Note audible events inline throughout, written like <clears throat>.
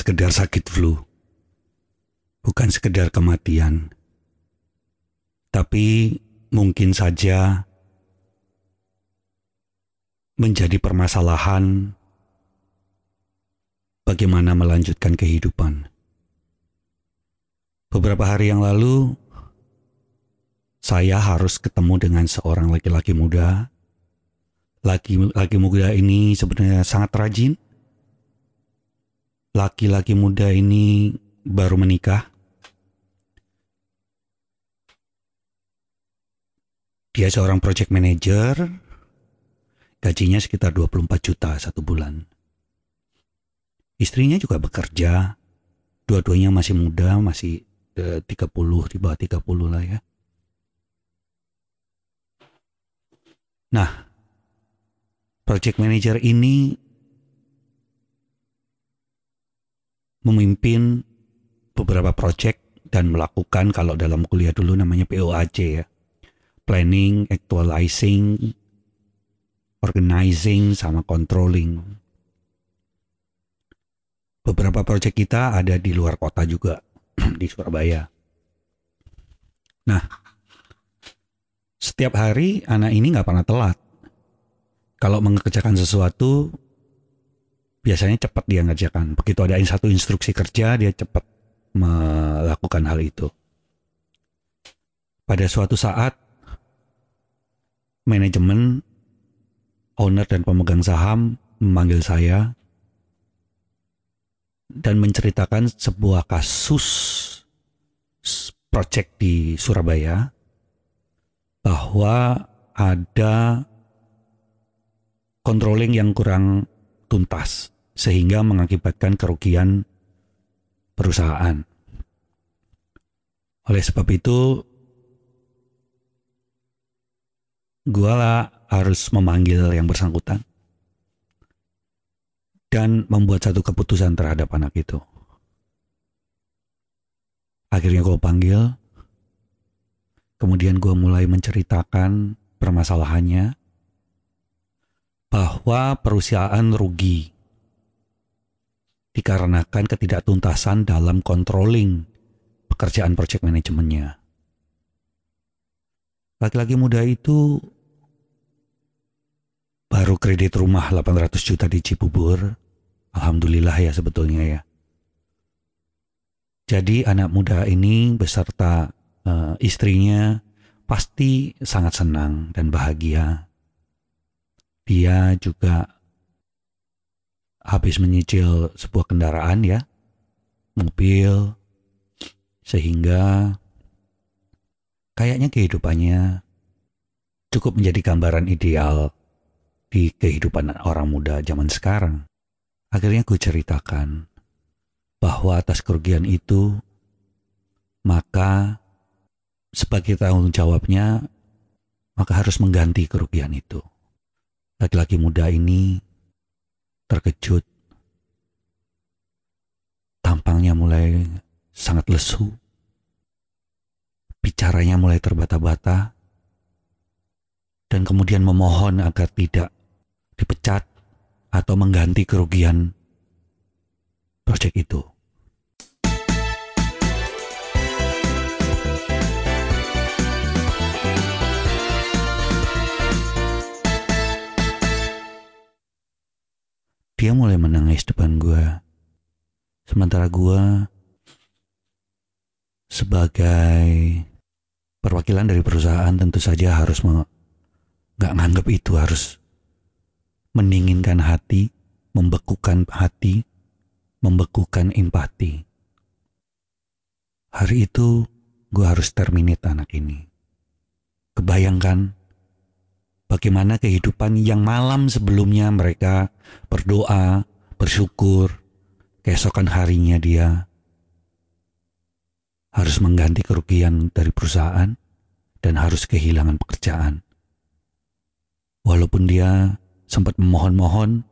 sekedar sakit flu, bukan sekedar kematian, tapi mungkin saja menjadi permasalahan bagaimana melanjutkan kehidupan. Beberapa hari yang lalu, saya harus ketemu dengan seorang laki-laki muda. Laki-laki muda ini sebenarnya sangat rajin. Laki-laki muda ini baru menikah. Dia seorang project manager, gajinya sekitar 24 juta satu bulan. Istrinya juga bekerja, dua-duanya masih muda, masih eh, 30, di bawah 30 lah ya. Nah, project manager ini memimpin beberapa project dan melakukan kalau dalam kuliah dulu namanya POAC ya. Planning, actualizing, organizing, sama controlling beberapa proyek kita ada di luar kota juga <clears throat> di Surabaya. Nah, setiap hari anak ini nggak pernah telat. Kalau mengerjakan sesuatu, biasanya cepat dia ngerjakan. Begitu ada satu instruksi kerja, dia cepat melakukan hal itu. Pada suatu saat, manajemen, owner dan pemegang saham memanggil saya dan menceritakan sebuah kasus proyek di Surabaya bahwa ada controlling yang kurang tuntas sehingga mengakibatkan kerugian perusahaan. Oleh sebab itu, gua harus memanggil yang bersangkutan dan membuat satu keputusan terhadap anak itu. Akhirnya gue panggil, kemudian gue mulai menceritakan permasalahannya bahwa perusahaan rugi dikarenakan ketidaktuntasan dalam controlling pekerjaan project manajemennya. Laki-laki muda itu baru kredit rumah 800 juta di Cibubur Alhamdulillah ya sebetulnya ya. Jadi anak muda ini beserta uh, istrinya pasti sangat senang dan bahagia. Dia juga habis menyicil sebuah kendaraan ya, mobil, sehingga kayaknya kehidupannya cukup menjadi gambaran ideal di kehidupan orang muda zaman sekarang. Akhirnya gue ceritakan bahwa atas kerugian itu, maka sebagai tanggung jawabnya, maka harus mengganti kerugian itu. Laki-laki muda ini terkejut. Tampangnya mulai sangat lesu. Bicaranya mulai terbata-bata. Dan kemudian memohon agar tidak dipecat atau mengganti kerugian proyek itu. Dia mulai menangis depan gue. Sementara gue sebagai perwakilan dari perusahaan tentu saja harus nggak nganggap itu harus mendinginkan hati, membekukan hati, membekukan empati. Hari itu gue harus terminate anak ini. Kebayangkan bagaimana kehidupan yang malam sebelumnya mereka berdoa, bersyukur, keesokan harinya dia harus mengganti kerugian dari perusahaan dan harus kehilangan pekerjaan. Walaupun dia sempat memohon-mohon,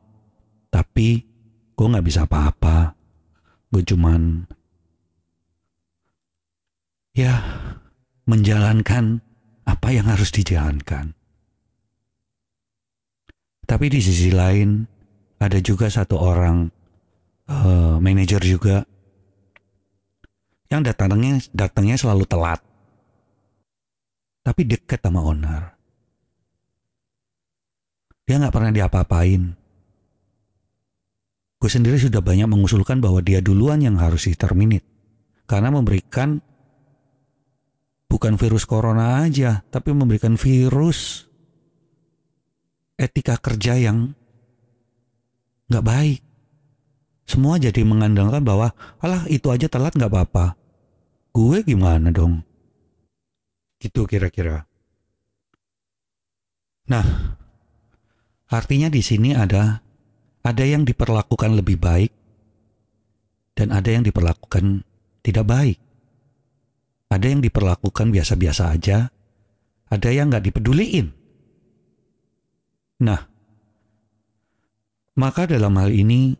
tapi gue nggak bisa apa-apa. Gue cuman ya menjalankan apa yang harus dijalankan. Tapi di sisi lain ada juga satu orang uh, manajer juga. Yang datangnya datangnya selalu telat. Tapi dekat sama owner. Dia nggak pernah diapa-apain. Gue sendiri sudah banyak mengusulkan bahwa dia duluan yang harus diterminit. Karena memberikan bukan virus corona aja tapi memberikan virus etika kerja yang nggak baik semua jadi mengandalkan bahwa alah itu aja telat nggak apa-apa. Gue gimana dong? Gitu kira-kira. Nah, artinya di sini ada ada yang diperlakukan lebih baik dan ada yang diperlakukan tidak baik. Ada yang diperlakukan biasa-biasa aja, ada yang nggak dipeduliin. Nah, maka dalam hal ini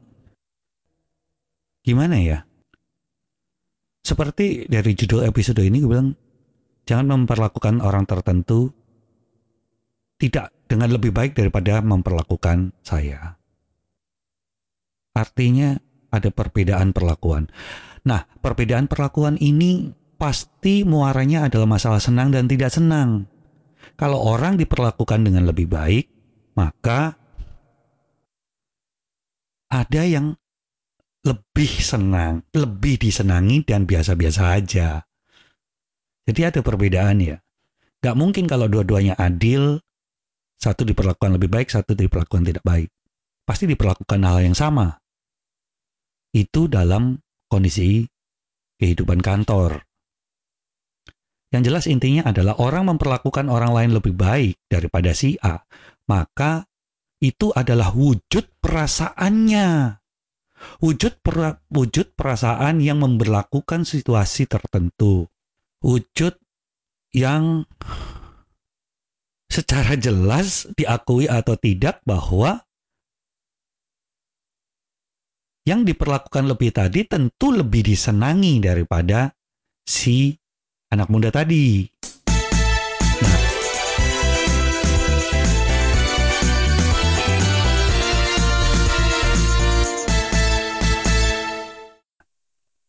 gimana ya? Seperti dari judul episode ini gue bilang, jangan memperlakukan orang tertentu tidak dengan lebih baik daripada memperlakukan saya. Artinya ada perbedaan perlakuan. Nah, perbedaan perlakuan ini pasti muaranya adalah masalah senang dan tidak senang. Kalau orang diperlakukan dengan lebih baik, maka ada yang lebih senang, lebih disenangi dan biasa-biasa aja. Jadi ada perbedaan ya. Gak mungkin kalau dua-duanya adil, satu diperlakukan lebih baik, satu diperlakukan tidak baik. Pasti diperlakukan hal yang sama. Itu dalam kondisi kehidupan kantor. Yang jelas intinya adalah orang memperlakukan orang lain lebih baik daripada si A, maka itu adalah wujud perasaannya. Wujud per, wujud perasaan yang memperlakukan situasi tertentu, wujud yang secara jelas diakui atau tidak bahwa yang diperlakukan lebih tadi tentu lebih disenangi daripada si anak muda tadi.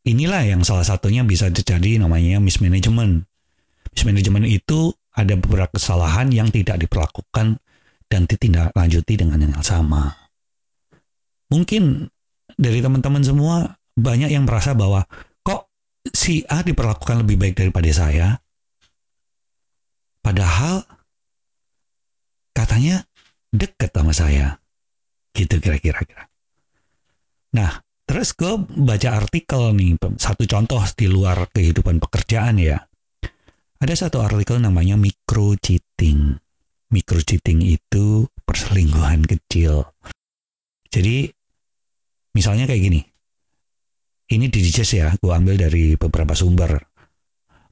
inilah yang salah satunya bisa terjadi namanya mismanagement. Mismanagement itu ada beberapa kesalahan yang tidak diperlakukan dan ditindaklanjuti dengan yang sama. Mungkin dari teman-teman semua banyak yang merasa bahwa si A diperlakukan lebih baik daripada saya. Padahal katanya deket sama saya. Gitu kira-kira. Nah, Terus gue baca artikel nih, satu contoh di luar kehidupan pekerjaan ya. Ada satu artikel namanya micro cheating. Micro cheating itu perselingkuhan kecil. Jadi misalnya kayak gini. Ini di digest ya, gue ambil dari beberapa sumber.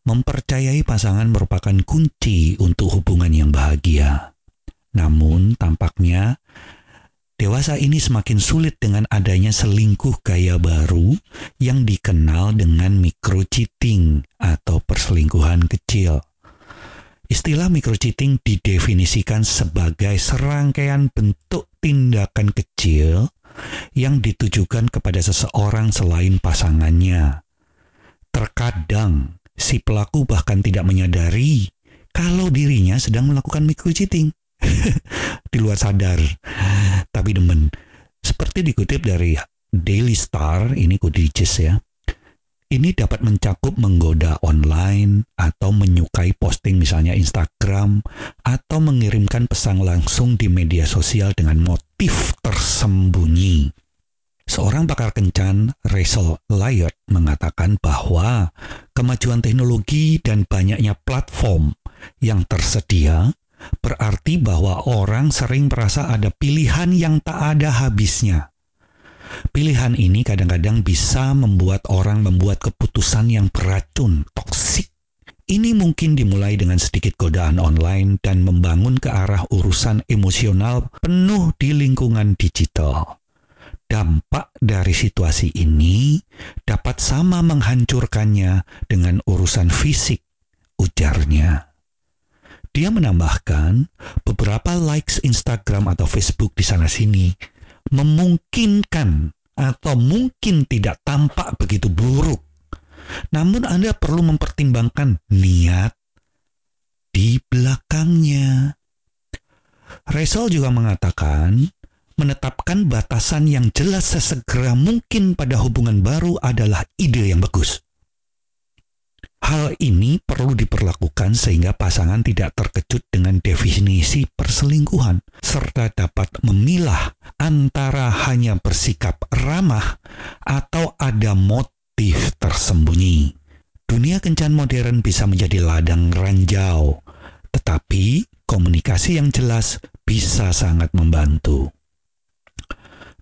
Mempercayai pasangan merupakan kunci untuk hubungan yang bahagia. Namun tampaknya Dewasa ini semakin sulit dengan adanya selingkuh gaya baru yang dikenal dengan micro cheating atau perselingkuhan kecil. Istilah micro cheating didefinisikan sebagai serangkaian bentuk tindakan kecil yang ditujukan kepada seseorang selain pasangannya. Terkadang si pelaku bahkan tidak menyadari kalau dirinya sedang melakukan micro cheating. <laughs> di luar sadar. Tapi demen. Seperti dikutip dari Daily Star, ini Kudijis ya. Ini dapat mencakup menggoda online atau menyukai posting misalnya Instagram atau mengirimkan pesan langsung di media sosial dengan motif tersembunyi. Seorang pakar kencan, Rachel Lyot, mengatakan bahwa kemajuan teknologi dan banyaknya platform yang tersedia berarti bahwa orang sering merasa ada pilihan yang tak ada habisnya. Pilihan ini kadang-kadang bisa membuat orang membuat keputusan yang beracun, toksik. Ini mungkin dimulai dengan sedikit godaan online dan membangun ke arah urusan emosional penuh di lingkungan digital. Dampak dari situasi ini dapat sama menghancurkannya dengan urusan fisik, ujarnya. Dia menambahkan, beberapa likes Instagram atau Facebook di sana-sini memungkinkan atau mungkin tidak tampak begitu buruk. Namun Anda perlu mempertimbangkan niat di belakangnya. Resel juga mengatakan, menetapkan batasan yang jelas sesegera mungkin pada hubungan baru adalah ide yang bagus. Hal ini perlu diperlakukan sehingga pasangan tidak terkejut dengan definisi perselingkuhan, serta dapat memilah antara hanya bersikap ramah atau ada motif tersembunyi. Dunia kencan modern bisa menjadi ladang ranjau, tetapi komunikasi yang jelas bisa sangat membantu.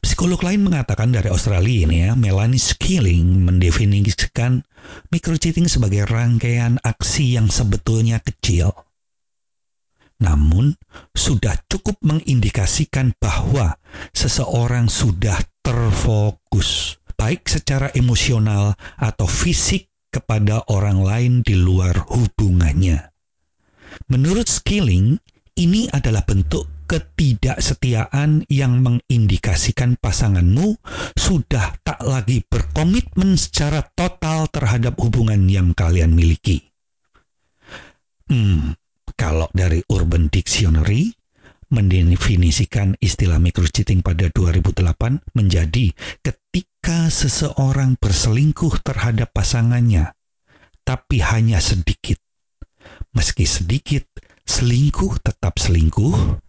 Psikolog lain mengatakan dari Australia ini ya, Melanie Skilling mendefinisikan microcheating sebagai rangkaian aksi yang sebetulnya kecil. Namun, sudah cukup mengindikasikan bahwa seseorang sudah terfokus, baik secara emosional atau fisik kepada orang lain di luar hubungannya. Menurut Skilling, ini adalah bentuk ketidaksetiaan yang mengindikasikan pasanganmu sudah tak lagi berkomitmen secara total terhadap hubungan yang kalian miliki. Hmm, kalau dari Urban Dictionary mendefinisikan istilah microcheating pada 2008 menjadi ketika seseorang berselingkuh terhadap pasangannya, tapi hanya sedikit. Meski sedikit, selingkuh tetap selingkuh,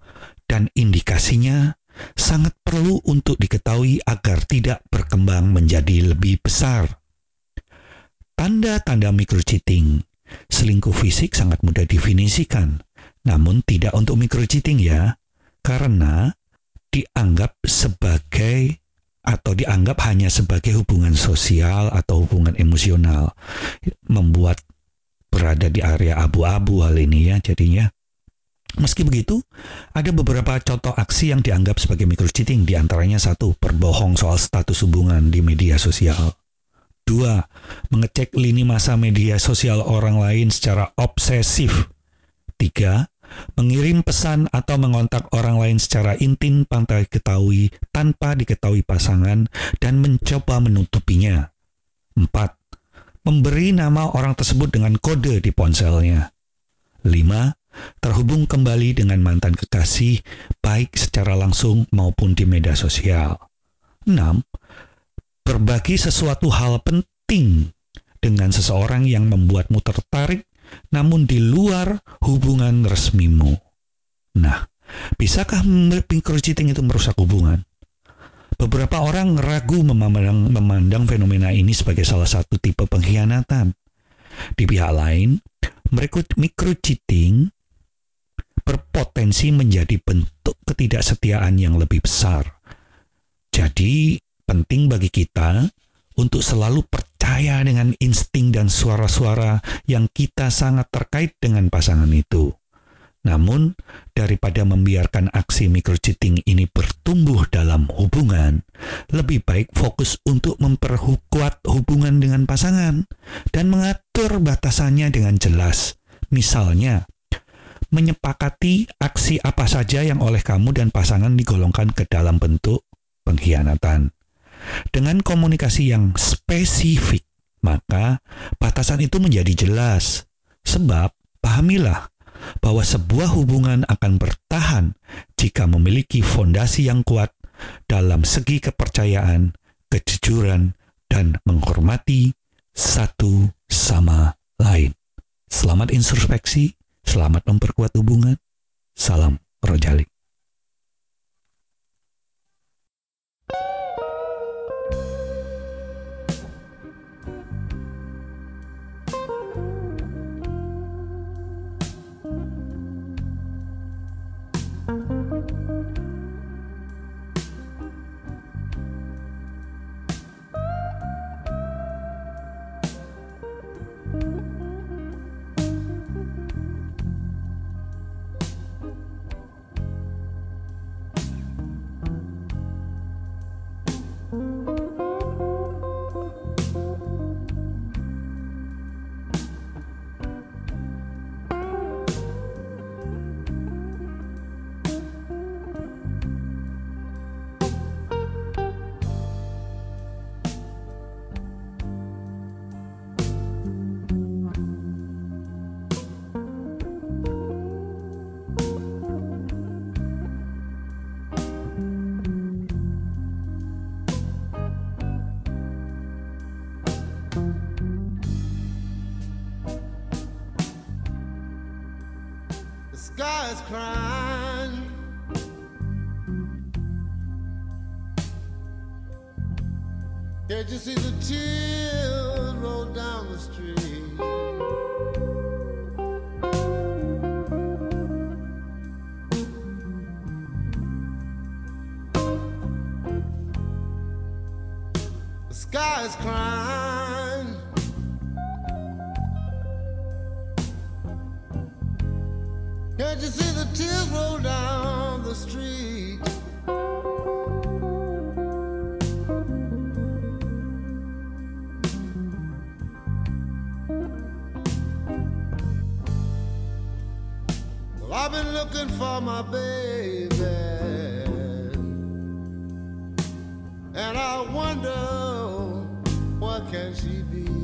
dan indikasinya sangat perlu untuk diketahui agar tidak berkembang menjadi lebih besar. Tanda-tanda microcheating. Selingkuh fisik sangat mudah definisikan, namun tidak untuk microcheating ya, karena dianggap sebagai atau dianggap hanya sebagai hubungan sosial atau hubungan emosional, membuat berada di area abu-abu hal ini ya jadinya Meski begitu, ada beberapa contoh aksi yang dianggap sebagai microcheating, di antaranya satu, berbohong soal status hubungan di media sosial. Dua, mengecek lini masa media sosial orang lain secara obsesif. Tiga, mengirim pesan atau mengontak orang lain secara intim tanpa diketahui, tanpa diketahui pasangan dan mencoba menutupinya. Empat, memberi nama orang tersebut dengan kode di ponselnya. Lima, terhubung kembali dengan mantan kekasih, baik secara langsung maupun di media sosial. 6. Berbagi sesuatu hal penting dengan seseorang yang membuatmu tertarik, namun di luar hubungan resmimu. Nah, bisakah microcheating itu merusak hubungan? Beberapa orang ragu memandang, memandang fenomena ini sebagai salah satu tipe pengkhianatan. Di pihak lain, microcheating berpotensi menjadi bentuk ketidaksetiaan yang lebih besar. Jadi, penting bagi kita untuk selalu percaya dengan insting dan suara-suara yang kita sangat terkait dengan pasangan itu. Namun, daripada membiarkan aksi microcheating ini bertumbuh dalam hubungan, lebih baik fokus untuk memperkuat hubungan dengan pasangan dan mengatur batasannya dengan jelas. Misalnya, menyepakati aksi apa saja yang oleh kamu dan pasangan digolongkan ke dalam bentuk pengkhianatan. Dengan komunikasi yang spesifik, maka batasan itu menjadi jelas. Sebab, pahamilah bahwa sebuah hubungan akan bertahan jika memiliki fondasi yang kuat dalam segi kepercayaan, kejujuran, dan menghormati satu sama lain. Selamat introspeksi Selamat memperkuat hubungan. Salam Rojali. sky is crying. Did you see the tears roll down the street? The sky is crying. Did you see the tears roll down the street? Well, I've been looking for my baby, and I wonder what can she be.